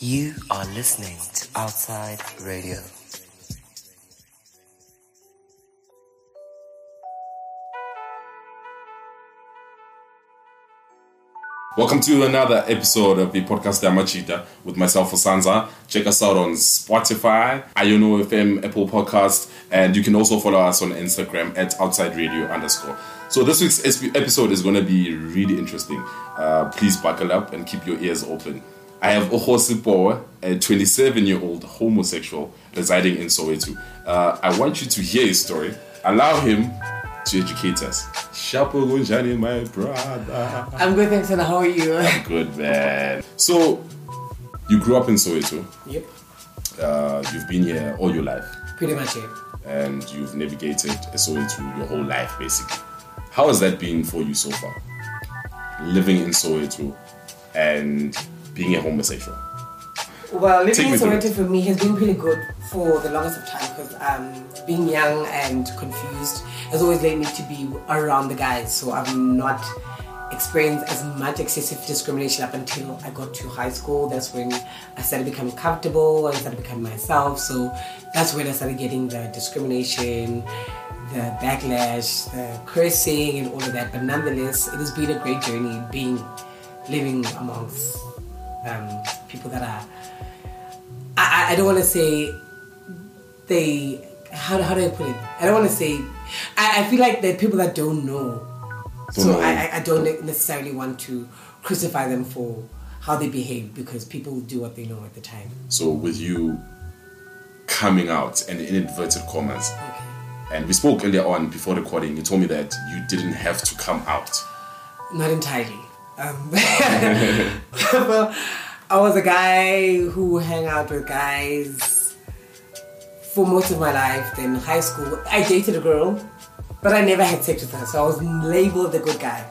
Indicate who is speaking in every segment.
Speaker 1: You are listening to Outside Radio.
Speaker 2: Welcome to another episode of the podcast Damachita with myself, Osanza. Check us out on Spotify, Iono FM, Apple Podcast, and you can also follow us on Instagram at outside radio underscore. So this week's episode is going to be really interesting. Uh, please buckle up and keep your ears open. I have Ohosipo, a 27-year-old homosexual residing in Soweto. Uh, I want you to hear his story. Allow him to educate us. Shapo Gunjani, my brother.
Speaker 3: I'm good, thanks. And how are you?
Speaker 2: I'm Good man. So, you grew up in Soweto.
Speaker 3: yep,
Speaker 2: Uh, you've been here all your life,
Speaker 3: pretty much it.
Speaker 2: and you've navigated Soweto your whole life, basically. How has that been for you so far? Living in Soweto and being a homosexual.
Speaker 3: Well, living in. Soweto for me has been pretty good for the longest of time because um, being young and confused has always led me to be around the guys. So I've not experienced as much excessive discrimination up until I got to high school. That's when I started becoming comfortable and started becoming myself. So that's when I started getting the discrimination, the backlash, the cursing, and all of that. But nonetheless, it has been a great journey being living amongst um, people that are. I, I- don't want to say they. How, how do I put it? I don't want to say. I, I feel like they're people that don't know.
Speaker 2: Don't
Speaker 3: so
Speaker 2: know.
Speaker 3: I, I- I don't necessarily want to crucify them for how they behave because people do what they know at the time.
Speaker 2: So, with you coming out and in inverted commas,
Speaker 3: Okay.
Speaker 2: and we spoke earlier on before recording, you told me that you didn't have to come out.
Speaker 3: Not entirely. Um, I was a guy who hang out with guys for most of my life. Then high school, I dated a girl, but I never had sex with her, so I was labeled the good guy.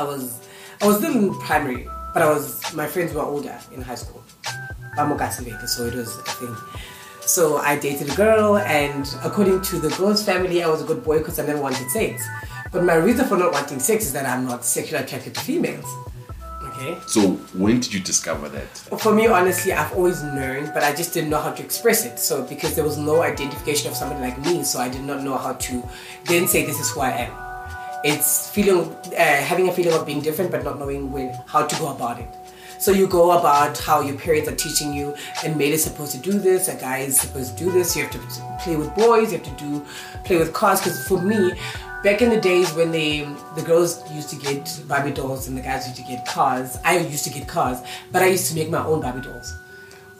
Speaker 3: I was, I was still in primary, but I was. My friends were older in high school. I'm a so it was a thing. So I dated a girl, and according to the girl's family, I was a good boy because I never wanted sex. But my reason for not wanting sex is that I'm not sexually attracted to females. Okay.
Speaker 2: So, when did you discover that?
Speaker 3: For me, honestly, I've always known, but I just didn't know how to express it. So because there was no identification of somebody like me, so I did not know how to then say this is who I am. It's feeling, uh, having a feeling of being different, but not knowing when, how to go about it. So you go about how your parents are teaching you, and male is supposed to do this, a guy is supposed to do this. You have to play with boys, you have to do play with cars. Because for me, back in the days when they the girls used to get Barbie dolls and the guys used to get cars, I used to get cars, but I used to make my own Barbie dolls.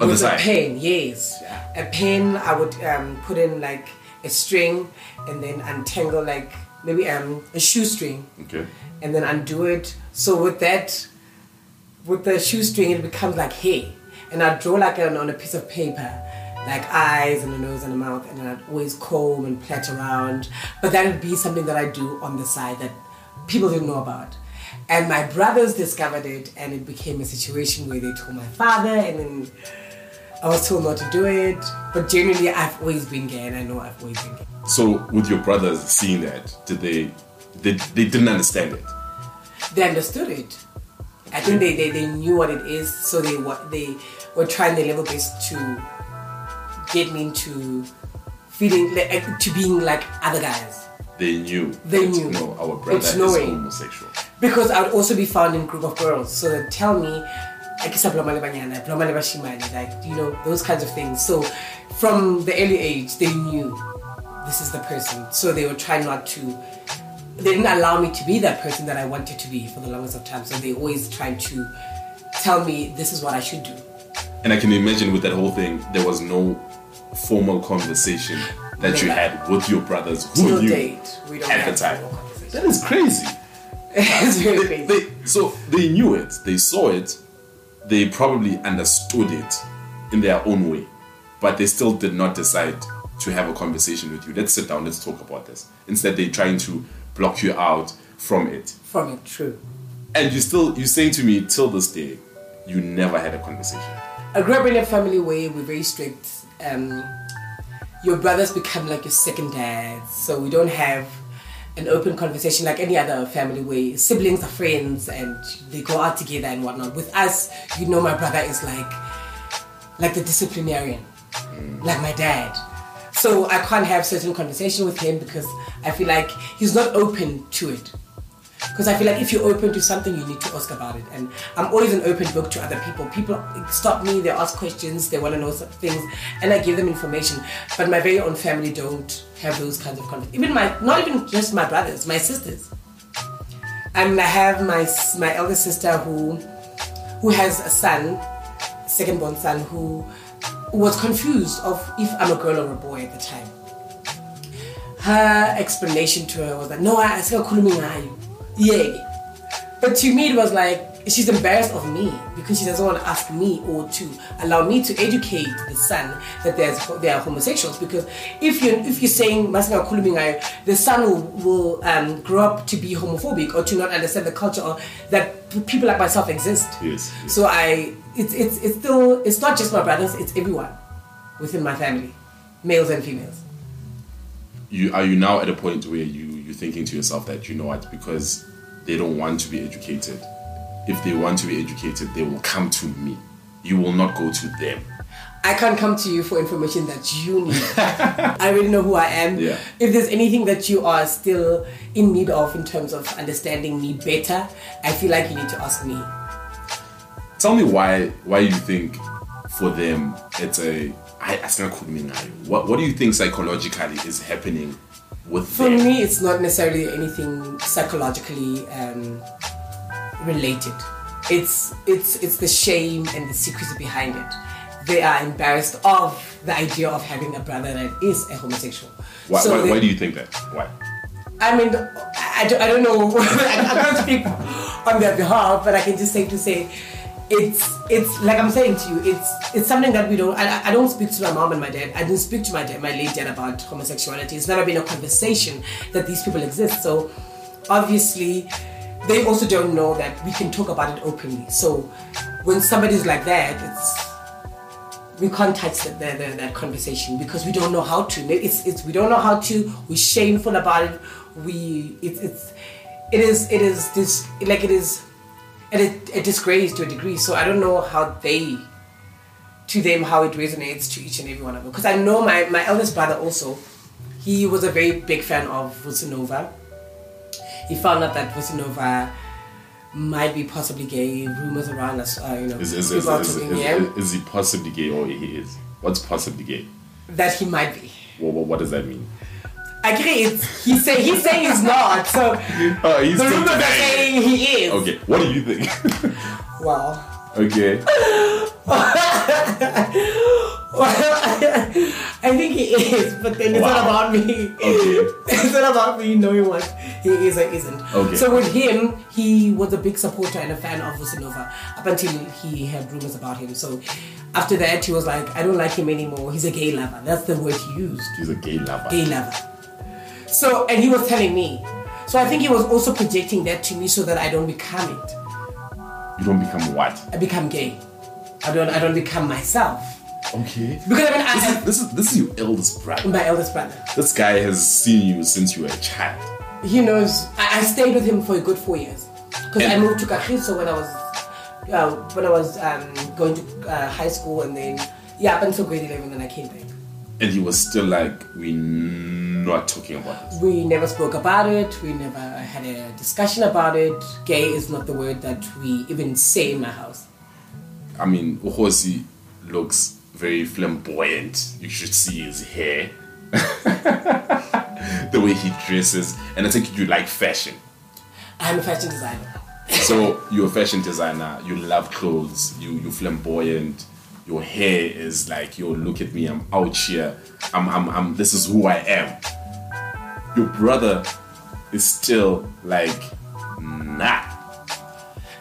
Speaker 2: On the
Speaker 3: with a pen, yes, a pen. I would um, put in like a string and then untangle like maybe um, a shoestring
Speaker 2: Okay.
Speaker 3: and then undo it. So with that, with the shoestring, it becomes like hair. And I draw like on, on a piece of paper, like eyes and a nose and a mouth, and then I'd always comb and plait around. But that would be something that I do on the side that people didn't know about. And my brothers discovered it, and it became a situation where they told my father, and then I was told not to do it. But generally, I've always been gay, and I know I've always been gay.
Speaker 2: So, with your brothers seeing that, did they, they, they didn't understand it?
Speaker 3: they understood it. I think they, they, they knew what it is, so they were they were trying their level best to get me into feeling like, eh, to being like other guys.
Speaker 2: They knew.
Speaker 3: They knew.
Speaker 2: No, our brother
Speaker 3: It's
Speaker 2: is
Speaker 3: knowing.
Speaker 2: homosexual.
Speaker 3: Because I would also be found in a group of girls, so they tell me, I kissed that, like you know, those kinds of things. So from the early age, they knew this is the person. So they were trying not to they didn't allow me to be that person that I wanted to be for the longest of time. So they always tried to tell me this is what I should do.
Speaker 2: And I can imagine with that whole thing, there was no formal conversation that you had with your brothers who
Speaker 3: Till
Speaker 2: knew
Speaker 3: date, we don't
Speaker 2: at the time. That is crazy.
Speaker 3: it's crazy.
Speaker 2: They, so they knew it, they saw it, they probably understood it in their own way, but they still did not decide to have a conversation with you. Let's sit down, let's talk about this. Instead, they're trying to block you out from it.
Speaker 3: From it, true.
Speaker 2: And you still, you saying to me till this day, you never had a conversation.
Speaker 3: I grew up in a family where we're very strict. Um, your brothers become like your second dads, so we don't have an open conversation like any other family where siblings are friends and they go out together and whatnot. With us, you know, my brother is like like the disciplinarian, like my dad. So I can't have certain conversation with him because I feel like he's not open to it. Because I feel like if you're open to something, you need to ask about it. And I'm always an open book to other people. People stop me, they ask questions, they want to know some things, and I give them information. But my very own family don't have those kinds of conversations. Even my, not even just my brothers, my sisters. And I have my my elder sister who who has a son, second born son, who was confused of if I'm a girl or a boy at the time. Her explanation to her was that no, I still call ngayo. Yeah. But to me it was like she's embarrassed of me because she doesn't want to ask me or to allow me to educate the son that there's there are homosexuals because if you if you're saying masinga ngayo, the son will, will um, grow up to be homophobic or to not understand the culture or that people like myself exist.
Speaker 2: Yes, yes.
Speaker 3: So I it's it's it's still it's not just my brothers, it's everyone within my family, males and females.
Speaker 2: you are you now at a point where you you're thinking to yourself that you know what because they don't want to be educated if they want to be educated they will come to me you will not go to them
Speaker 3: I can't come to you for information that you need. I already know who I am.
Speaker 2: Yeah.
Speaker 3: If there's anything that you are still in need of in terms of understanding me better, I feel like you need to ask me.
Speaker 2: tell me why why you think for them it's a I, ngayo. what what do you think psychologically is happening with
Speaker 3: For
Speaker 2: them
Speaker 3: me, it's not necessarily anything psychologically um, related. It's it's it's the shame and the secrecy behind it. They are embarrassed of the idea of having a brother that is a homosexual.
Speaker 2: why,
Speaker 3: So
Speaker 2: why,
Speaker 3: they-
Speaker 2: why do you think that why
Speaker 3: I mean, I, I don't, know. I, I can't speak on their behalf, but I can just safely say it's it's like I'm saying to you, it's it's something that we don't. I, I don't speak to my mom and my dad. I didn't speak to my dad, my late dad, about homosexuality. It's never been a conversation that these people exist. So obviously, they also don't know that we can talk about it openly. So when somebody's like that, it's we can't touch the, the, the, that conversation because we don't know how to. It's, it's we don't know how to. We're shameful about it. We it's it's it is it is this like it is and it, a disgrace to a degree. So I don't know how they to them how it resonates to each and every one of them. Because I know my my eldest brother also, he was a very big fan of Vusi Nova. He found out that Vusi Nova might be possibly gay. Rumors around us, uh, you know,
Speaker 2: is, is, is, is, is, is, is he possibly gay or he is what's possibly gay
Speaker 3: that he might be.
Speaker 2: what, what does that mean
Speaker 3: I agree. He's saying he's saying he's not. So
Speaker 2: oh he's
Speaker 3: the rumors are saying he is.
Speaker 2: okay what do you think
Speaker 3: Wow.
Speaker 2: okay
Speaker 3: I think he is, but then it's
Speaker 2: Wow.
Speaker 3: not about me.
Speaker 2: Okay.
Speaker 3: it's not about me knowing what he is or isn't.
Speaker 2: Okay.
Speaker 3: So with him, he was a big supporter and a fan of Vusi Nova up until he had rumors about him. So after that, he was like, I don't like him anymore. He's a gay lover. That's the word he used.
Speaker 2: he's a gay lover
Speaker 3: Gay lover. So, and he was telling me. So I think he was also projecting that to me so that I don't become it.
Speaker 2: you don't become what
Speaker 3: I become gay. I don't. I don't become myself.
Speaker 2: okay
Speaker 3: Because I mean,
Speaker 2: this is,
Speaker 3: I,
Speaker 2: this is this is your eldest brother
Speaker 3: my eldest brother.
Speaker 2: This guy has seen you since you were a child.
Speaker 3: He knows. I, I stayed with him for a good four years because I moved to Kagiso when I was uh, when I was um, going to uh, high school and then yeah up until grade eleven. Then I came back.
Speaker 2: And he was still like, we're not talking about this.
Speaker 3: We never spoke about it. We never had a discussion about it. Gay is not the word that we even say in my house.
Speaker 2: I mean, Uhosi looks very flamboyant. You should see his hair, the way he dresses, and I think you like fashion.
Speaker 3: I'm a fashion designer.
Speaker 2: So you're a fashion designer. You love clothes. You you flamboyant. Your hair is like, yo, look at me. I'm out here. I'm I'm I'm. This is who I am. Your brother is still like, nah.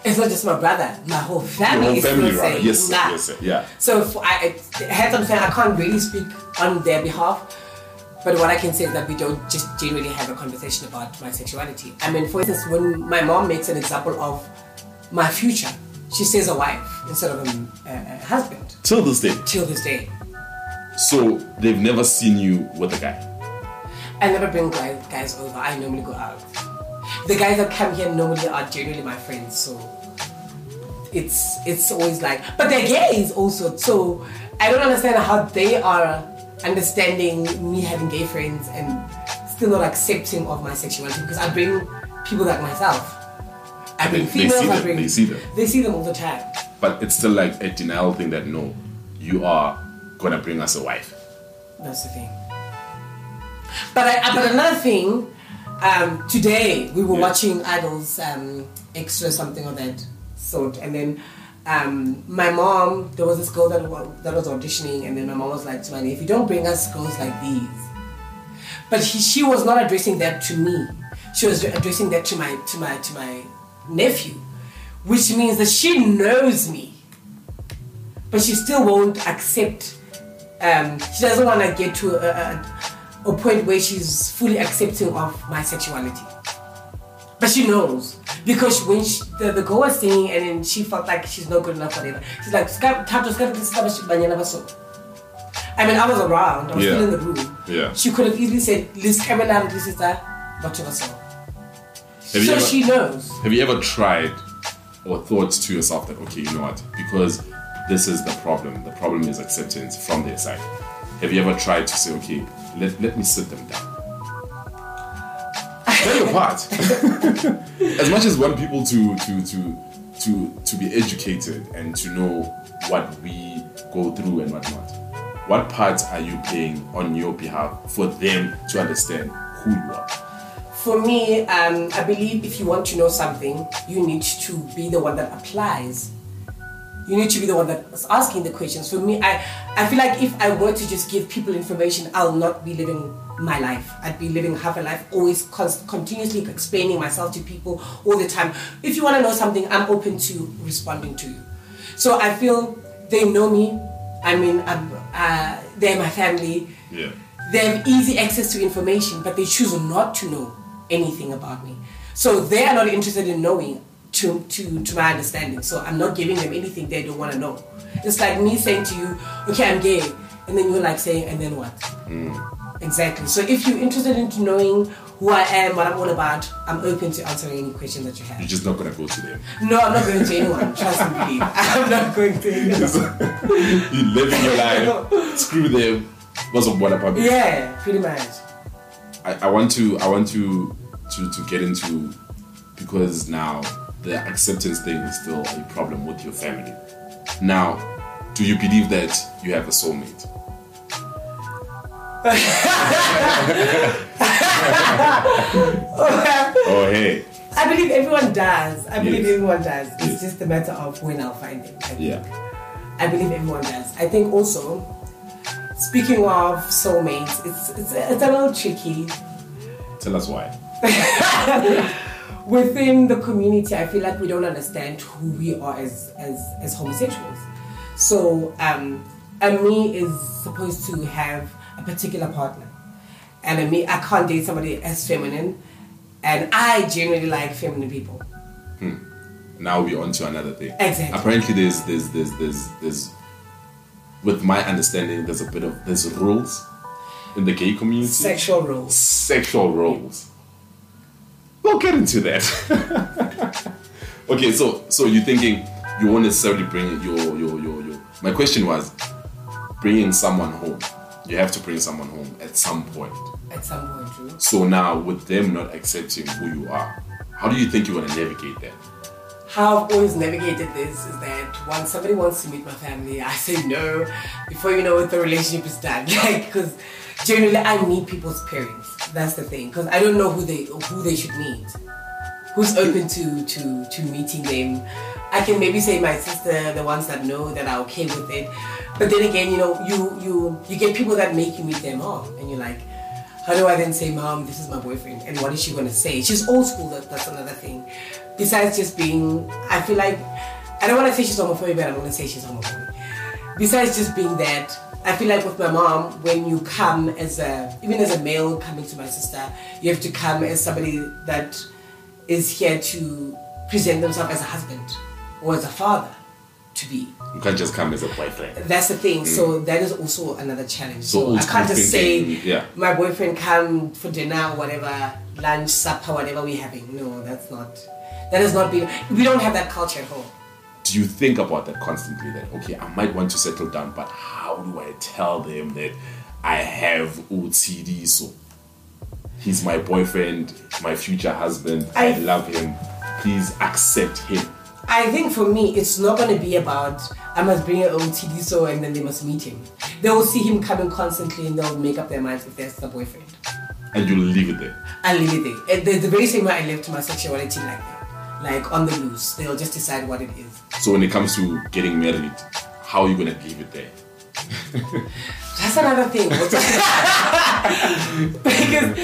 Speaker 3: It's not just my brother. My whole
Speaker 2: Your
Speaker 3: family
Speaker 2: whole
Speaker 3: is
Speaker 2: family, rather.
Speaker 3: saying
Speaker 2: Yes,
Speaker 3: nah.
Speaker 2: yes, sir. Yeah.
Speaker 3: So for, I, I had saying I can't really speak on their behalf, but what I can say is that we don't just generally have a conversation about my sexuality. I mean, for instance, when my mom makes an example of my future, she says a wife instead of a, a, a husband
Speaker 2: Till this day.
Speaker 3: till this day.
Speaker 2: So they've never seen you with a guy.
Speaker 3: I never bring guys, guys over. I normally go out. The guys that come here normally are generally my friends, so it's it's always like, but they're gays also. So I don't understand how they are understanding me having gay friends and still not accepting of my sexuality because I bring people like myself. I
Speaker 2: They-
Speaker 3: bring
Speaker 2: they
Speaker 3: females.
Speaker 2: see them, they see them.
Speaker 3: They see them all the time.
Speaker 2: But it's still like a denial thing that no, you are gonna bring us a wife.
Speaker 3: That's the thing. But I, but another thing, um, today we were
Speaker 2: Yeah.
Speaker 3: watching Idols um, extra something of that sort, and then um, my mom there was this girl that that was auditioning, and then my mom was like to me, if you don't bring us girls like these, but he, she was not addressing that to me. She was addressing that to my to my to my nephew, which means that she knows me, but she still won't accept um, she doesn't want to get to a, a, a point where she's fully accepting of my sexuality. But she knows because when she, the, the girl was singing and then she felt like she's not good enough, for whatever. She's like. I mean, I was around. I was
Speaker 2: Yeah.
Speaker 3: still in the room.
Speaker 2: Yeah.
Speaker 3: She could have easily said, "Let's and this is that, but to baso."
Speaker 2: Have
Speaker 3: So
Speaker 2: ever-
Speaker 3: she knows.
Speaker 2: Have you ever tried or thought to yourself that okay, you know what? Because this is the problem. The problem is acceptance from their side. Have you ever tried to say, okay, let, let me sit them down? Play your part. as much as want people to to to to to be educated and to know what we go through and whatnot, what part are you playing on your behalf for them to understand who you are?
Speaker 3: For me, um, I believe if you want to know something, you need to be the one that applies. You need to be the one that's asking the questions. For me, I, I feel like if I were to just give people information, I'll not be living my life. I'd be living half a life, always const- continuously explaining myself to people all the time. If you want to know something, I'm open to responding to you. So I feel they know me. I mean, I'm, uh, they're my family
Speaker 2: Yeah.
Speaker 3: they have easy access to information, but they choose not to know anything about me. So they are not interested in knowing to, to, to my understanding. So I'm not giving them anything they don't want to know. It's like me saying to you, okay, I'm gay. And then you're like saying, and then what? Mm. Exactly. So if you're interested into knowing who I am, what I'm all about, I'm open to answering any question that you have.
Speaker 2: You're just not gonna go to them.
Speaker 3: No, I'm not going to anyone. Trust and believe. I'm not going to anyone.
Speaker 2: you living your life. Screw them. What's up, what about
Speaker 3: Yeah, pretty much.
Speaker 2: I, I want to I want to to to get into because now the acceptance thing is still a problem with your family. Now, do you believe that you have a soulmate? oh hey.
Speaker 3: I believe everyone does. I believe
Speaker 2: Yes.
Speaker 3: everyone does. It's
Speaker 2: Yes.
Speaker 3: just a matter of when I'll find them. I.
Speaker 2: Yeah.
Speaker 3: I believe everyone does. I think also, speaking of soulmates, it's it's, it's a little tricky.
Speaker 2: Tell us why.
Speaker 3: Within the community, I feel like we don't understand who we are as as, as homosexuals. So, um, a me is supposed to have a particular partner, and a me I can't date somebody as feminine, and I generally like feminine people.
Speaker 2: Now we're on to another thing.
Speaker 3: Exactly.
Speaker 2: Apparently there's there's there's there's there's with my understanding there's a bit of there's rules in the gay community.
Speaker 3: Sexual rules.
Speaker 2: sexual rules. We'll get into that. okay, so so you're thinking you won't necessarily bring your your your your. My question was bringing someone home. You have to bring someone home at some point.
Speaker 3: At some point, true.
Speaker 2: So now, with them not accepting who you are, how do you think you're gonna navigate that?
Speaker 3: How I've always navigated this is that once somebody wants to meet my family, I say no. Before you know it, the relationship is done. Like, because generally I meet people's parents. That's the thing. Because I don't know who they who they should meet. Who's open to to to meeting them? I can maybe say my sister, the ones that know that are okay with it. But then again, you know, you you you get people that make you meet their mom, and you're like, how do I then say, Mom, this is my boyfriend? And what is she to say? She's old school, that, that's another thing. Besides just being, I feel like, I don't want to say she's homophobic, but I'm going to say she's homophobic. Besides just being that, I feel like with my mom, when you come as a, even as a male coming to my sister, you have to come as somebody that is here to present themselves as a husband or as a father to be.
Speaker 2: You can't just come as a boyfriend.
Speaker 3: That's the thing. So mm. that is also another challenge.
Speaker 2: So
Speaker 3: So, I can't just say
Speaker 2: yeah.
Speaker 3: my boyfriend come for dinner or whatever, lunch, supper, whatever we're having. No, that's not. That has not been. We don't have that culture at home.
Speaker 2: do you think about that constantly? That okay, I might want to settle down, but how do I tell them that I have OCD? So he's my boyfriend, my future husband. I,
Speaker 3: I-
Speaker 2: love him. Please accept him.
Speaker 3: I think for me, it's not going to be about I must bring an OTD so and then they must meet him. They will see him coming constantly and they'll make up their minds if that's the boyfriend.
Speaker 2: And you leave it there.
Speaker 3: I leave it there. The very same way I left my sexuality like that. Like on the loose. They'll just decide what it is.
Speaker 2: So when it comes to getting married, how are you gonna leave it there?
Speaker 3: That's another thing. because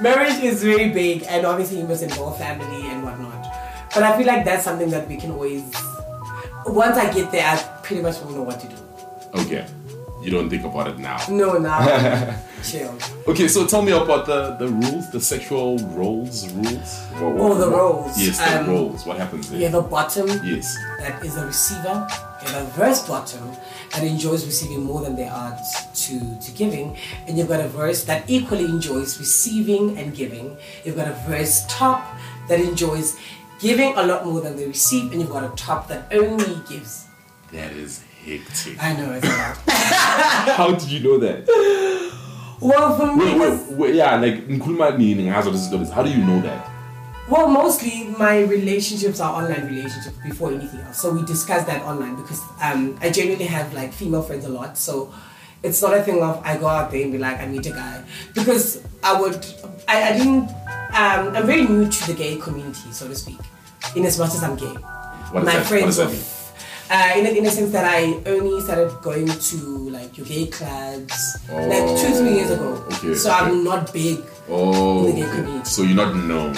Speaker 3: marriage is very big and obviously you must involve family and whatnot. But I feel like that's something that we can always once I get there I pretty much won't know what to do.
Speaker 2: Okay. You don't think about it now.
Speaker 3: No now chill.
Speaker 2: Okay, so tell me about the, the rules, the sexual roles, rules. What-
Speaker 3: Oh, the
Speaker 2: what-
Speaker 3: roles.
Speaker 2: Yes, the
Speaker 3: Um,
Speaker 2: roles. What happens there?
Speaker 3: You have a bottom
Speaker 2: Yes.
Speaker 3: that is a receiver, you have a verse bottom that enjoys receiving more than they are to, to giving, and you've got a verse that equally enjoys receiving and giving. You've got a verse top that enjoys giving a lot more than they receive, and you've got a top that only gives.
Speaker 2: That is hectic.
Speaker 3: I know it's a lot.
Speaker 2: How did you know that?
Speaker 3: Well, for me,
Speaker 2: Wait, wait, wait, yeah, like nkuluma nini ngazo lezi. How do you know that?
Speaker 3: Well, mostly my relationships are online relationships before anything else. So we discuss that online because um, I genuinely have like female friends a lot. So it's not a thing of I go out there and be like I meet a guy because I would I, I didn't um, I'm very new to the gay community so to speak in as much as I'm gay.
Speaker 2: What
Speaker 3: my friends
Speaker 2: that mean?
Speaker 3: Uh, in, a, in a sense that I only started going to like your gay clubs like two three years ago.
Speaker 2: Okay,
Speaker 3: so
Speaker 2: okay.
Speaker 3: I'm not big.
Speaker 2: Oh,
Speaker 3: In the gay
Speaker 2: okay.
Speaker 3: community.
Speaker 2: so you're not known.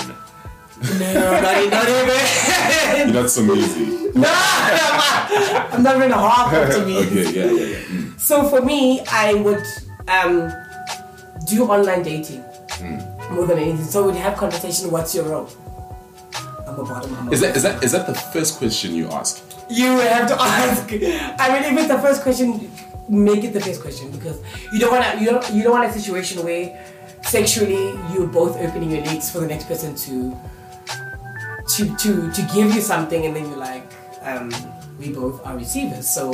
Speaker 3: No, not, not even.
Speaker 2: You're not so easy.
Speaker 3: No, I'm not even half to me.
Speaker 2: okay, yeah, yeah, yeah. Mm.
Speaker 3: So for me, I would um, do online dating
Speaker 2: Hmm.
Speaker 3: more than anything. So we'd have conversation. What's your role? I'm a bottom. I'm a
Speaker 2: Is that is that is that the first question you ask?
Speaker 3: You have to ask. I mean, if it's the first question, make it the first question because you don't want to. You don't. You don't want a situation where sexually you're both opening your legs for the next person to to to to give you something, and then you're like, um, we both are receivers, so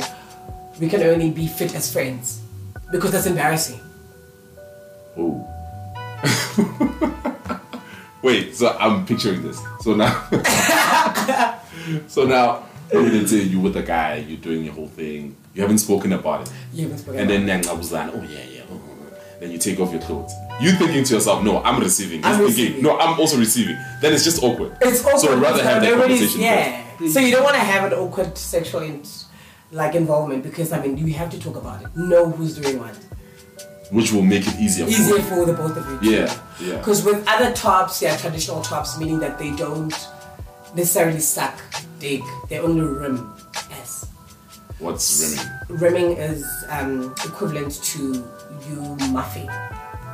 Speaker 3: we can only be fit as friends because that's embarrassing.
Speaker 2: Oh. Wait, so I'm picturing this. So now, so now, let's say you with a guy, you're doing your whole thing. You haven't spoken about it,
Speaker 3: You haven't spoken.
Speaker 2: and then Nang Abuzan, oh yeah, yeah. Oh, oh, oh. Then you take off your clothes. You thinking to yourself, no, I'm receiving. He's
Speaker 3: I'm
Speaker 2: thinking,
Speaker 3: receiving.
Speaker 2: no, I'm also receiving. Then it's just awkward.
Speaker 3: It's awkward.
Speaker 2: So I'd rather have that conversation
Speaker 3: Yeah.
Speaker 2: first.
Speaker 3: So you don't want to have an awkward sexual in, like involvement because I mean you have to talk about it. Know who's doing what.
Speaker 2: Which will make it easier. for
Speaker 3: Easier
Speaker 2: you.
Speaker 3: for the both of you.
Speaker 2: Yeah, yeah.
Speaker 3: Because with other tops, they are traditional tops, meaning that they don't necessarily suck dick. They only rim S.
Speaker 2: What's rimming?
Speaker 3: Rimming is um, equivalent to you muffing.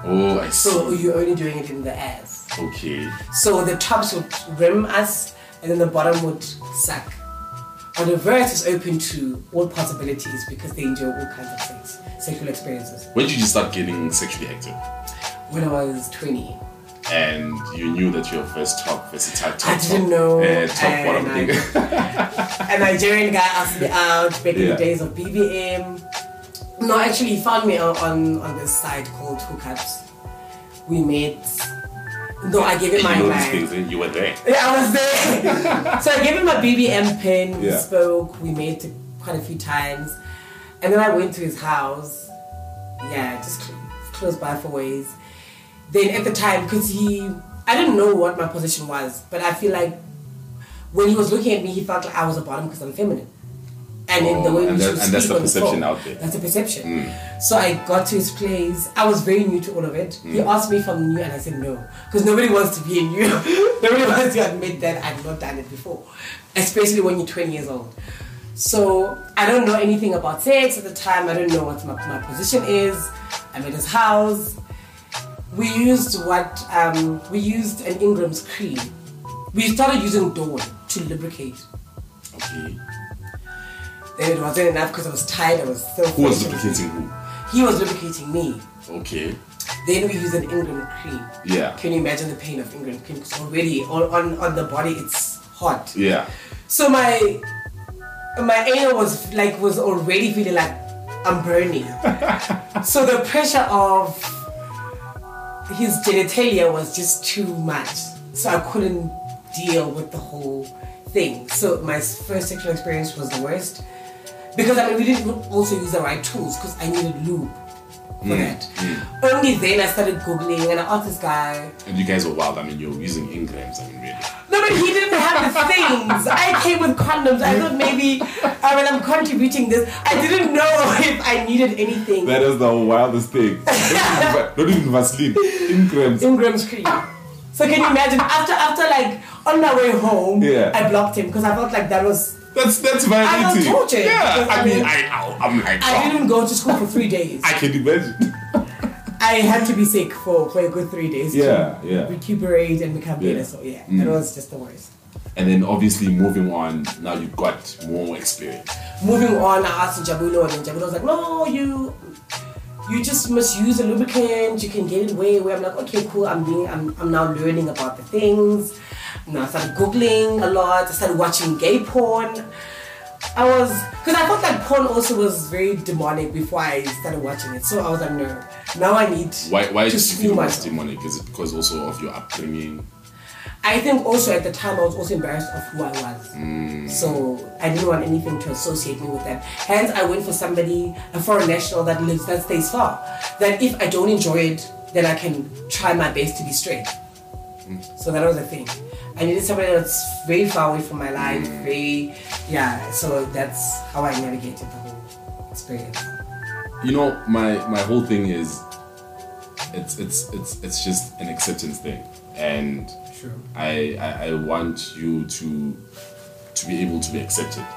Speaker 2: Oh, I see.
Speaker 3: So you're only doing it in the ass.
Speaker 2: okay.
Speaker 3: So the tops would rim us, and then the bottom would suck. But the verse is open to all possibilities because they enjoy all kinds of things, sexual experiences.
Speaker 2: When did you start getting sexually active?
Speaker 3: When I was 20,
Speaker 2: And you knew that your first top versatile top
Speaker 3: I didn't
Speaker 2: top,
Speaker 3: know,
Speaker 2: uh, top
Speaker 3: and
Speaker 2: bottom
Speaker 3: I-
Speaker 2: thing.
Speaker 3: a Nigerian guy asked me out back in the days of BBM. No, actually, he found me on, on, this site called Hookups. We met. No, I gave him my.
Speaker 2: you know
Speaker 3: my
Speaker 2: things, and you were there.
Speaker 3: Yeah, I was there. so I gave him my BBM pin. We
Speaker 2: Yeah.
Speaker 3: spoke. We met quite a few times, and then I went to his house. Yeah, just cl- close by for ways. Then at the time, because he, I didn't know what my position was, but I feel like when he was looking at me, he felt like I was a bottom because I'm feminine. And in the
Speaker 2: Oh,
Speaker 3: way
Speaker 2: and
Speaker 3: we should
Speaker 2: and that's the
Speaker 3: on
Speaker 2: perception
Speaker 3: phone,
Speaker 2: out there.
Speaker 3: That's the perception. Mm. So I got to his place. I was very new to all of it. He mm. asked me if I'm new, and I said no, because nobody wants to be a new. nobody wants to admit that I've not done it before, especially when you're 20 years old. So I don't know anything about sex at the time. I don't know what my, my position is. I'm at his house. We used what um, we used an Ingram's cream. We started using Dawn to lubricate.
Speaker 2: Okay.
Speaker 3: Then it wasn't enough because I was tired. I was so.
Speaker 2: Who was lubricating who?
Speaker 3: He was lubricating me.
Speaker 2: Okay.
Speaker 3: Then we use an Ingram cream.
Speaker 2: Yeah.
Speaker 3: Can you imagine the pain of Ingram cream? Because already on, on, on the body it's hot.
Speaker 2: Yeah.
Speaker 3: So my my anal was like was already feeling like I'm burning. so the pressure of his genitalia was just too much. So I couldn't deal with the whole thing. So my first sexual experience was the worst. Because I mean, we didn't also use the right tools because I needed lube for that. Mm, mm. Only then I started googling and I asked this guy.
Speaker 2: And you guys were wild. I mean, you're using ingrams. I mean, really.
Speaker 3: No, but he didn't have the things. I came with condoms. I thought maybe I mean I'm contributing this. I didn't know if I needed anything.
Speaker 2: That is the wildest thing. Not even Vaseline. Ingrams.
Speaker 3: Ingram's cream. So can you imagine after after like on my way home,
Speaker 2: Yeah.
Speaker 3: I blocked him because I felt like that was
Speaker 2: That's that's
Speaker 3: I
Speaker 2: violating.
Speaker 3: felt tortured
Speaker 2: Yeah, I
Speaker 3: I
Speaker 2: mean, I, I I'm like,
Speaker 3: I
Speaker 2: oh,
Speaker 3: didn't go to school for three days.
Speaker 2: I can imagine.
Speaker 3: I had to be sick for, for a good three days
Speaker 2: Yeah,
Speaker 3: to
Speaker 2: yeah.
Speaker 3: recuperate and become
Speaker 2: Yeah.
Speaker 3: better. So yeah,
Speaker 2: Mm.
Speaker 3: that was just the worst.
Speaker 2: And then obviously moving on, now you've got more experience.
Speaker 3: Moving on, I asked Jabulo and Jabulo was like, no, you you just must use a lubricant, you can get it way away. I'm like, okay, cool, I'm being I'm, I'm now learning about the things. You know, I started Googling a lot, I started watching gay porn. I was because I thought that porn also was very demonic before I started watching it. So I was like, no. Now I need
Speaker 2: Why why
Speaker 3: to
Speaker 2: did you
Speaker 3: school
Speaker 2: feel it was
Speaker 3: myself.
Speaker 2: demonic? Is it because also of your upbringing?
Speaker 3: I think also at the time I was also embarrassed of who I was. Hmm. So I didn't want anything to associate me with that. Hence I went for somebody, a foreign national that lives that stays far. That if I don't enjoy it, then I can try my best to be straight. Hmm. So that was the thing. I needed somebody that's very far away from my life, very yeah, so that's how I navigated the whole experience.
Speaker 2: You know, my my whole thing is it's it's it's it's just an acceptance thing. And
Speaker 3: True.
Speaker 2: I, I I want you to to be able to be accepted,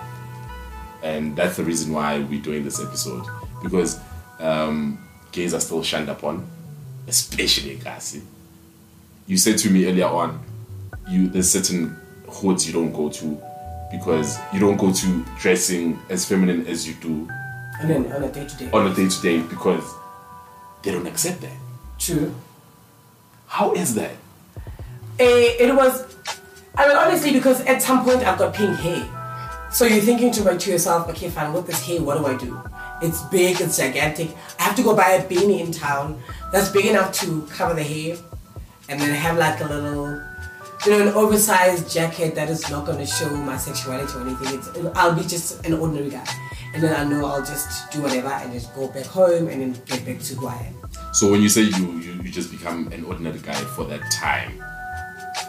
Speaker 2: and that's the reason why we're doing this episode because um, gays are still shunned upon, especially Kasi. You said to me earlier on, you there's certain hoods you don't go to because you don't go to dressing as feminine as you do
Speaker 3: And then on a day to day.
Speaker 2: on a day to day because they don't accept that.
Speaker 3: True.
Speaker 2: How is that?
Speaker 3: Eh, it was I mean honestly because at some point I've got pink hair. So you're thinking to, to yourself, okay fine, with this hair, what do I do? It's big, it's gigantic. I have to go buy a beanie in town that's big enough to cover the hair and then have like a little you know, an oversized jacket that is not going to show my sexuality or anything. It's, I'll be just an ordinary guy. And then I know I'll just do whatever and just go back home and then get back to who I am.
Speaker 2: So when you say you, you, you just become an ordinary guy for that time,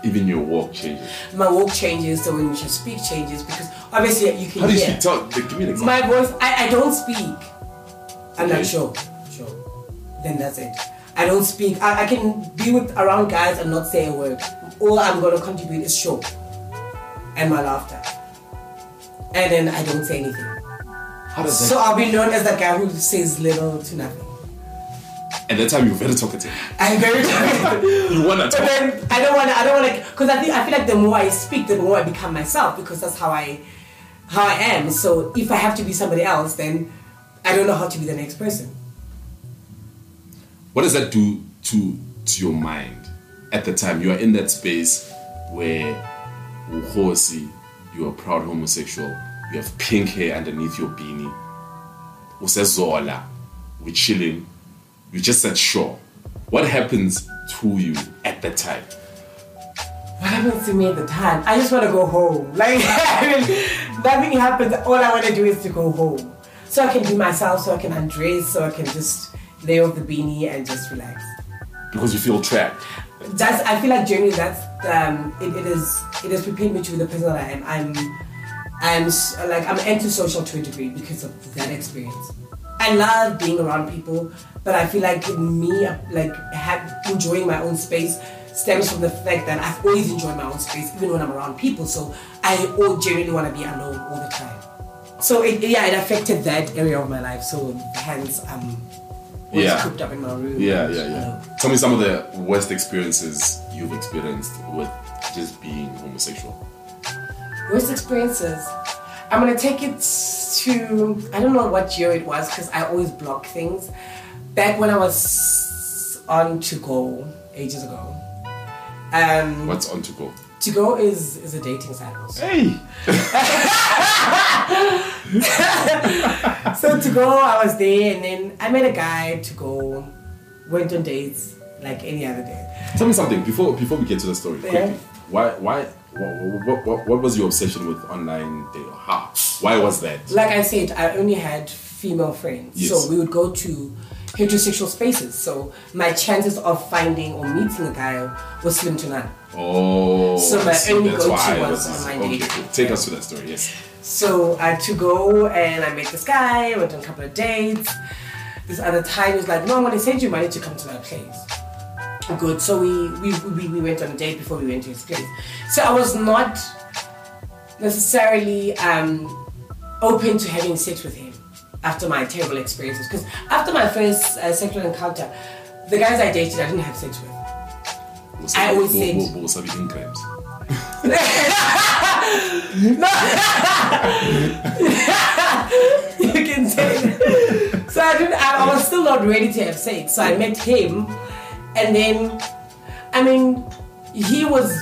Speaker 2: even your walk changes.
Speaker 3: My walk changes, so when which I speak changes because obviously you can
Speaker 2: How do you
Speaker 3: hear.
Speaker 2: speak? Like, give me an example.
Speaker 3: My voice, I, I don't speak. I'm
Speaker 2: Okay.
Speaker 3: like, sure, sure. Then that's it. I don't speak. I, I can be with around guys and not say a word. All I'm gonna contribute is show and my laughter. And then I don't say anything.
Speaker 2: How does
Speaker 3: So? I'll be known as that guy who says little to nothing.
Speaker 2: At that time, you're very talkative.
Speaker 3: I'm very tired.
Speaker 2: You wanna
Speaker 3: But
Speaker 2: talk.
Speaker 3: then I don't want to. I don't want to because I think I feel like the more I speak, the more I become myself because that's how I, how I am. So if I have to be somebody else, then I don't know how to be the next person.
Speaker 2: What does that do to to your mind at the time? You are in that space where uhosi, you are proud homosexual. You have pink hair underneath your beanie. Usezola, we're chilling. You just at shore. What happens to you at that time?
Speaker 3: What happens to me at the time? I just want to go home. Like nothing happens. All I want to do is to go home, so I can be myself, so I can undress, so I can just lay off the beanie and just relax.
Speaker 2: Because you feel trapped.
Speaker 3: that's I feel like generally that's um it, it is it has prepared me to be the person that I am. I'm I'm like I'm antisocial to a degree because of that experience. I love being around people, but I feel like me like have, enjoying my own space stems from the fact that I've always enjoyed my own space, even when I'm around people. So I all generally want to be alone all the time. So it, yeah, it affected that area of my life. So hence I'm always
Speaker 2: Yeah.
Speaker 3: cooped up in my room.
Speaker 2: Yeah, yeah, yeah.
Speaker 3: alone.
Speaker 2: Tell me some of the worst experiences you've experienced with just being homosexual.
Speaker 3: Worst experiences. I'm gonna take it to I don't know what year it was because I always block things. Back when I was on 2go ages ago. Um,
Speaker 2: What's on
Speaker 3: 2go? 2go is is a dating site also.
Speaker 2: Hey.
Speaker 3: So to go, I was there, and then I met a guy to go. Went on dates like any other day.
Speaker 2: Tell me something before before we get to the story.
Speaker 3: Yeah.
Speaker 2: Quickly. Why why what, what, what, what was your obsession with online dating? How? Why was that?
Speaker 3: Like I said, I only had female friends,
Speaker 2: Yes.
Speaker 3: so we would go to heterosexual spaces. So my chances of finding or meeting a guy was slim to none.
Speaker 2: Oh,
Speaker 3: So
Speaker 2: I
Speaker 3: my
Speaker 2: see.
Speaker 3: only go-to was
Speaker 2: was okay. Take us to that story. Yes.
Speaker 3: So I had to go and I met this guy, went on a couple of dates. This other time he was like, no, I'm gonna send you money to come to my place. Good. So we, we, we, we went on a date before we went to his place. So I was not necessarily um, open to having sex with him after my terrible experiences. Because after my first uh, sexual encounter, the guys I dated, I didn't have sex with. I always said-
Speaker 2: What was in crimes?
Speaker 3: you can say that. So I didn't. I, I was still not ready to have sex. So I met him, and then, I mean, he was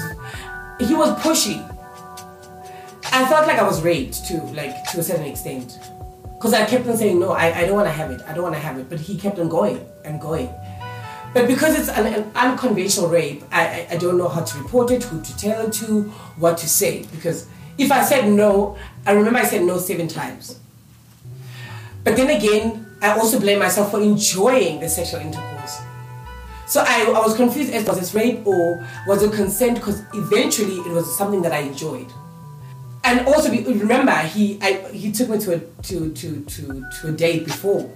Speaker 3: he was pushy. I felt like I was raped too, like to a certain extent, because I kept on saying no. I, I don't want to have it. I don't want to have it. But he kept on going and going. But because it's an, an unconventional rape, I, I, I don't know how to report it, who to tell it to, what to say. Because if I said no, I remember I said no seven times. But then again, I also blame myself for enjoying the sexual intercourse. So I, I was confused as was this rape or was it consent? Because eventually it was something that I enjoyed. And also be, remember he I, he took me to a to, to, to, to a date before.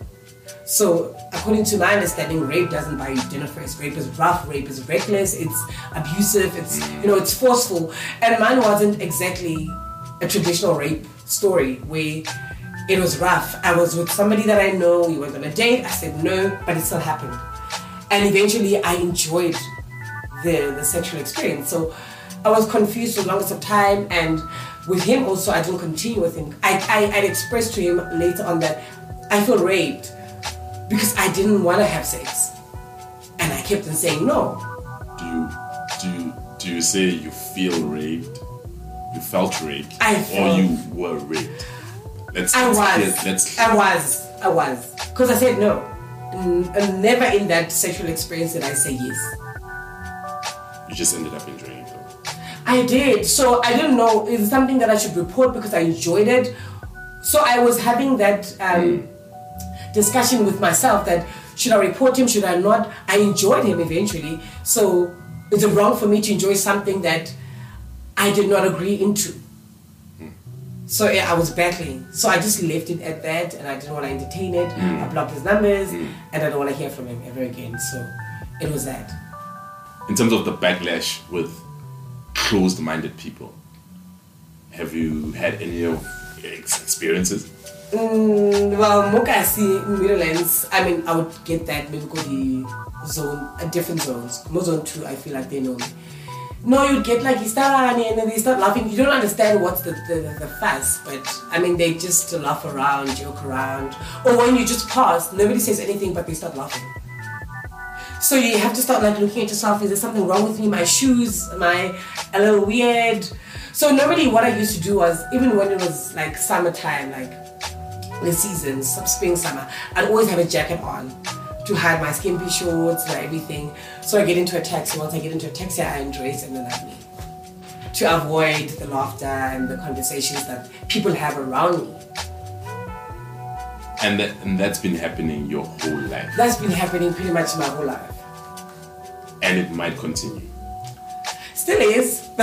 Speaker 3: So according to my understanding, rape doesn't buy you dinner first. Rape is rough, rape is reckless, it's abusive, it's you know, it's forceful. And mine wasn't exactly a traditional rape story where it was rough. I was with somebody that I know, we went on a date, I said no, but it still happened. And eventually I enjoyed the, the sexual experience. So I was confused for the longest of time and with him also I didn't continue with him. I, I, I'd expressed to him later on that I feel raped because I didn't want to have sex. And I kept on saying no.
Speaker 2: Do you do you, do you say you feel raped? You felt raped,
Speaker 3: I
Speaker 2: or you were raped? Let's.
Speaker 3: I
Speaker 2: let's
Speaker 3: was.
Speaker 2: clear- let's.
Speaker 3: I was. I was. Because I said no. N- uh, never in that sexual experience did I say yes.
Speaker 2: you just ended up enjoying it. though.
Speaker 3: I did. So I didn't know is it something that I should report because I enjoyed it. So I was having that um, discussion with myself that should I report him? Should I not? I enjoyed him eventually. So is it wrong for me to enjoy something that I did not agree into? Hmm. So yeah, I was battling. So I just left it at that, and I didn't want to entertain it. Hmm. I blocked his numbers, hmm. and I don't want to hear from him ever again. So it was that.
Speaker 2: In terms of the backlash with closed-minded people, have you had any of ex- experiences?
Speaker 3: Mm, well, Mokasi, Meadowlands, I mean, I would get that maybe go the zone, uh, different zones. More zone two, I feel like they know me. No, you'd get like you start and then they start laughing. You don't understand what's the, the, the, the fuss, but I mean, they just laugh around, joke around. Or when you just pass, nobody says anything, but they start laughing. So you have to start like looking at yourself. Is there something wrong with me? My shoes? Am I a little weird? So normally, what I used to do was even when it was like summertime, like the seasons, spring, summer, I'd always have a jacket on to hide my skimpy shorts and everything. So I get into a taxi. Once I get into a taxi, I undress and then I leave to avoid the laughter and the conversations that people have around me.
Speaker 2: And that and that's been happening your whole life,
Speaker 3: That's been happening pretty much my whole life.
Speaker 2: and it might continue.
Speaker 3: Still is.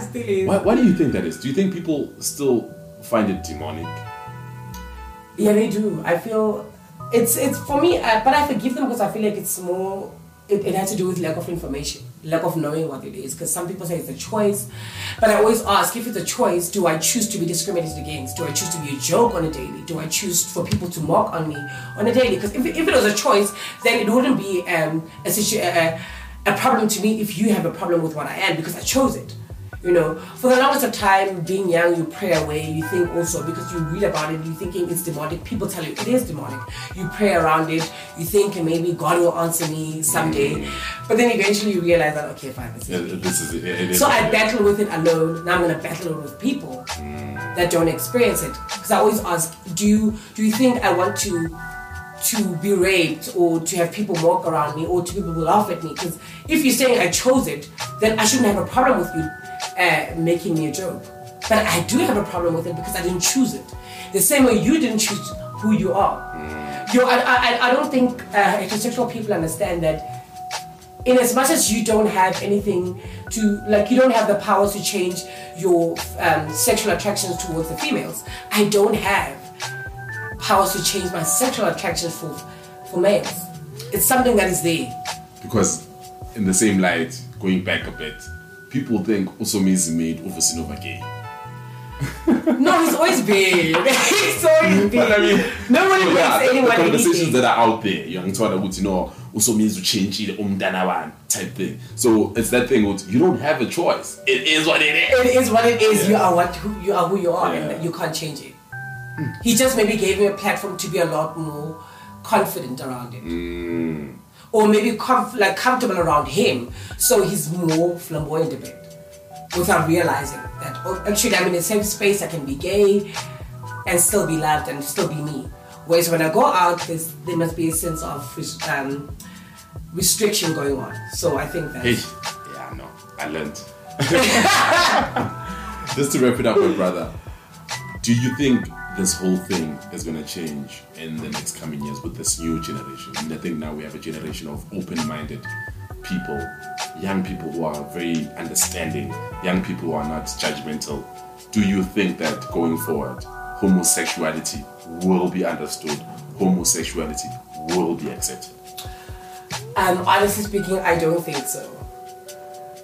Speaker 3: Still is.
Speaker 2: Why, why do you think that is? Do you think people still find it demonic?
Speaker 3: Yeah, they do. I feel it's it's for me, but I forgive them because I feel like it's more. It, it has to do with lack of information, lack of knowing what it is. Because some people say it's a choice, but I always ask if it's a choice, do I choose to be discriminated against? Do I choose to be a joke on a daily? Do I choose for people to mock on me on a daily? Because if, if it was a choice, then it wouldn't be um, a, situ- a, a a problem to me if you have a problem with what I am because I chose it. You know, for the longest of time, being young, you pray away. You think also because you read about it, you're thinking it's demonic. People tell you it is demonic. You pray around it. You think maybe God will answer me someday, mm-hmm. but then eventually you realize that okay, fine, this is
Speaker 2: Yeah, this is it. it is
Speaker 3: so I battle with it alone. Now I'm gonna battle it with people mm. that don't experience it. Because I always ask, do you do you think I want to to be raped or to have people walk around me or to people laugh at me? Because if you're saying I chose it, then I shouldn't have a problem with you uh, making me a joke. But I do have a problem with it because I didn't choose it. The same way you didn't choose who you are. You, I, I, I don't think uh, heterosexual people understand that in as much as you don't have anything to like you don't have the power to change your um, sexual attractions towards the females i don't have powers to change my sexual attractions for for males it's something that is there
Speaker 2: because in the same light, going back a bit, people think Usomizi made Uvusi Nova gay.
Speaker 3: no he's always been he's always been
Speaker 2: But I mean,
Speaker 3: nobody
Speaker 2: so yeah, the, the conversations
Speaker 3: anything
Speaker 2: that are out there, Twana would you know, Usomizi changed umdana wan type thing. So it's that thing with you don't have a choice. It is what it is.
Speaker 3: it is what it is. You are what who, you are who you are,
Speaker 2: Yeah.
Speaker 3: and you can't change it. He just maybe gave me a platform to be a lot more confident around it,
Speaker 2: Mm.
Speaker 3: Or maybe comf- like comfortable around him, so he's more flamboyant a bit, without realizing that oh, actually I'm in the same space. I can be gay and still be loved and still be me. Whereas when I go out, there's, there must be a sense of res- um, restriction going on. So I think that.
Speaker 2: Hey, yeah, no, I learned. Just to wrap it up, my brother, do you think this whole thing is going to change in the next coming years with this new generation? And I think now we have a generation of open-minded people, young people who are very understanding, young people who are not judgmental. Do you think that going forward, homosexuality will be understood, homosexuality will be accepted?
Speaker 3: Um, honestly speaking, I don't think so.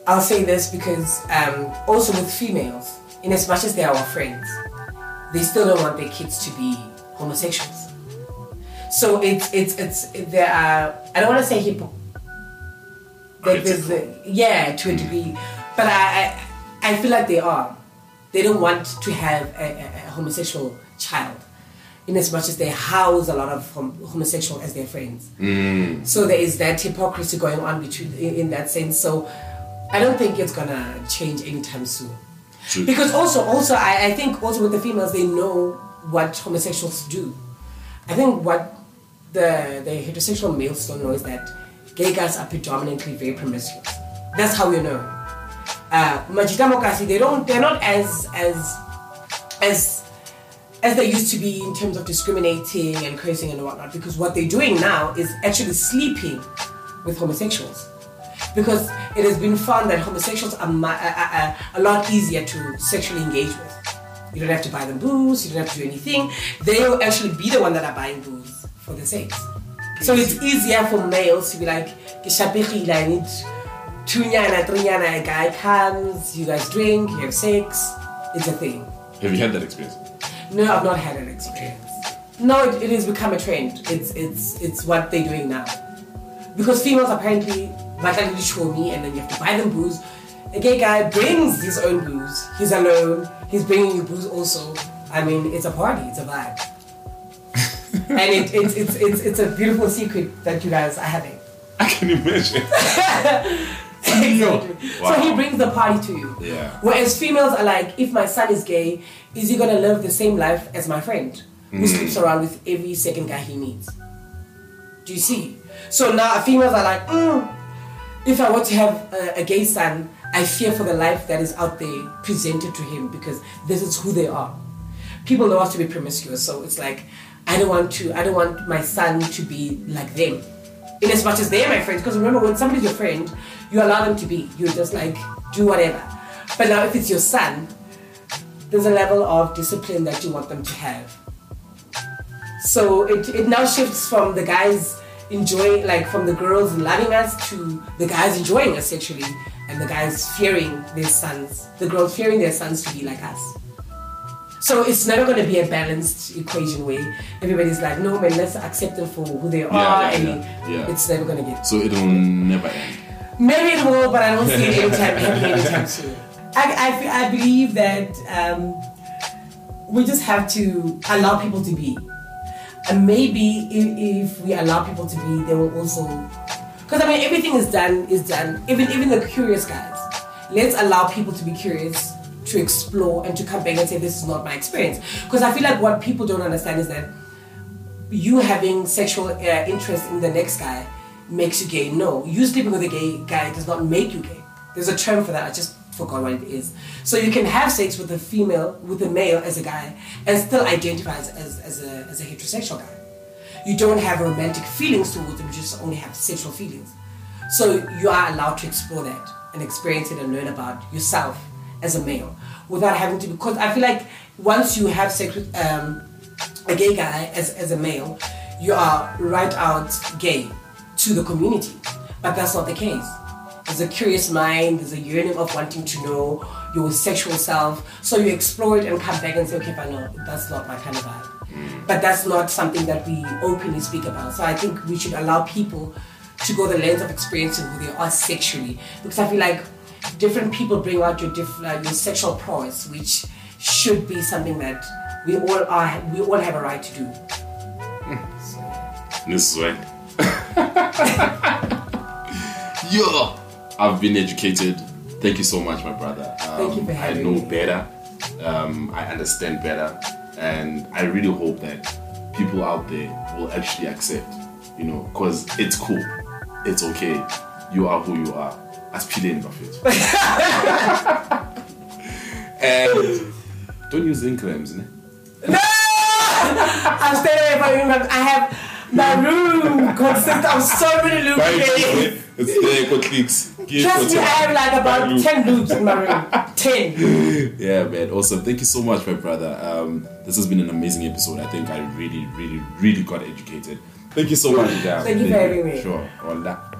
Speaker 3: I'll say this because um, also with females, in as much as they are our friends, they still don't want their kids to be homosexuals. So it's it's it's there are I don't want to say hypo. That there's the, yeah to a mm. degree, but I, I I feel like they are. They don't want to have a, a, a homosexual child, in as much as they house a lot of hom- homosexual as their friends. Mm. So there is that hypocrisy going on between in, in that sense. So I don't think it's gonna change anytime soon.
Speaker 2: True.
Speaker 3: Because also, also I, I think also with the females they know what homosexuals do. I think what the the heterosexual males don't know is that gay guys are predominantly very promiscuous. That's how you know. Uh, Majita Mokasi, they don't they're not as as as as they used to be in terms of discriminating and cursing and whatnot because what they're doing now is actually sleeping with homosexuals because it has been found that homosexuals are, a lot easier to sexually engage with you don't have to buy them booze you don't have to do anything they'll actually be the one that are buying booze for the sex so it's easier for males to be like "Ke shapegile, I need two nyana, three nyana, a guy comes, you guys drink, you have sex, it's a thing.
Speaker 2: Have you had that experience?
Speaker 3: No, I've not had an experience. No, it, it has become a trend. It's it's it's what they're doing now. Because females apparently vitality show me and then you have to buy them booze. A gay guy brings his own booze. He's alone. He's bringing you booze also. I mean, it's a party. It's a vibe. and it, it's, it's, it's, it's a beautiful secret that you guys are having.
Speaker 2: I can imagine.
Speaker 3: exactly. So he brings the party to you.
Speaker 2: Yeah.
Speaker 3: Whereas females are like, if my son is gay, is he gonna live the same life as my friend who sleeps around with every second guy he meets? Do you see? So now females are like, mm, if I were to have a, a gay son, I fear for the life that is out there presented to him because this is who they are. People know us to be promiscuous, so it's like I don't want to. I don't want my son to be like them. In as much as they are my friends, because remember when somebody's your friend, you allow them to be. You just like do whatever. But now if it's your son, there's a level of discipline that you want them to have. So it, it now shifts from the guys enjoying, like from the girls loving us to the guys enjoying us sexually and the guys fearing their sons, the girls fearing their sons to be like us. So it's never going to be a balanced equation where everybody's like, no man, let's accept them for who they are,
Speaker 2: yeah,
Speaker 3: and
Speaker 2: yeah, yeah.
Speaker 3: it's never going to get.
Speaker 2: So it'll never end.
Speaker 3: Maybe it will, but I don't see it anytime anytime soon. I, I, I believe that um, we just have to allow people to be. And maybe if, if we allow people to be, they will also. Because I mean, everything is done, is done. Even even the curious guys. Let's allow people to be curious, to explore, and to come back and say, this is not my experience. Because I feel like what people don't understand is that you having sexual uh, interest in the next guy makes you gay. No, you sleeping with a gay guy does not make you gay. There's a term for that. I just forgot what it is. So you can have sex with a female, with a male as a guy, and still identify as, as, as, a, as a heterosexual guy. You don't have romantic feelings towards them, you just only have sexual feelings. So you are allowed to explore that and experience it and learn about yourself as a male without having to. Because I feel like once you have sex with um, a gay guy as, as a male, you are right out gay to the community. But that's not the case. There's a curious mind, there's a yearning of wanting to know your sexual self. So you explore it and come back and say, okay, but no, that's not my kind of vibe. But that's not something that we openly speak about. So I think we should allow people to go the lens of experiencing who they are sexually. Because I feel like different people bring out your different uh, your sexual prowess, which should be something that we all are we all have a right to do.
Speaker 2: This is when. yeah, I've been educated. Thank you so much, my brother. Um,
Speaker 3: Thank you for
Speaker 2: I know
Speaker 3: me.
Speaker 2: better. Um, I understand better, and I really hope that people out there will actually accept. You know, because it's cool. It's okay. You are who you are. As Pile of it. and don't use ink creams, ne?
Speaker 3: I'm staying away from you. I have my room consists of so many lubricants.
Speaker 2: It's there, got clicks. Give
Speaker 3: Trust me, I have like about 10 loops in my room. 10.
Speaker 2: Yeah, man. Awesome. Thank you so much, my brother. Um, this has been an amazing episode. I think I really, really, really got educated. Thank you so much, guys.
Speaker 3: Thank you for having me.
Speaker 2: Sure. Hola.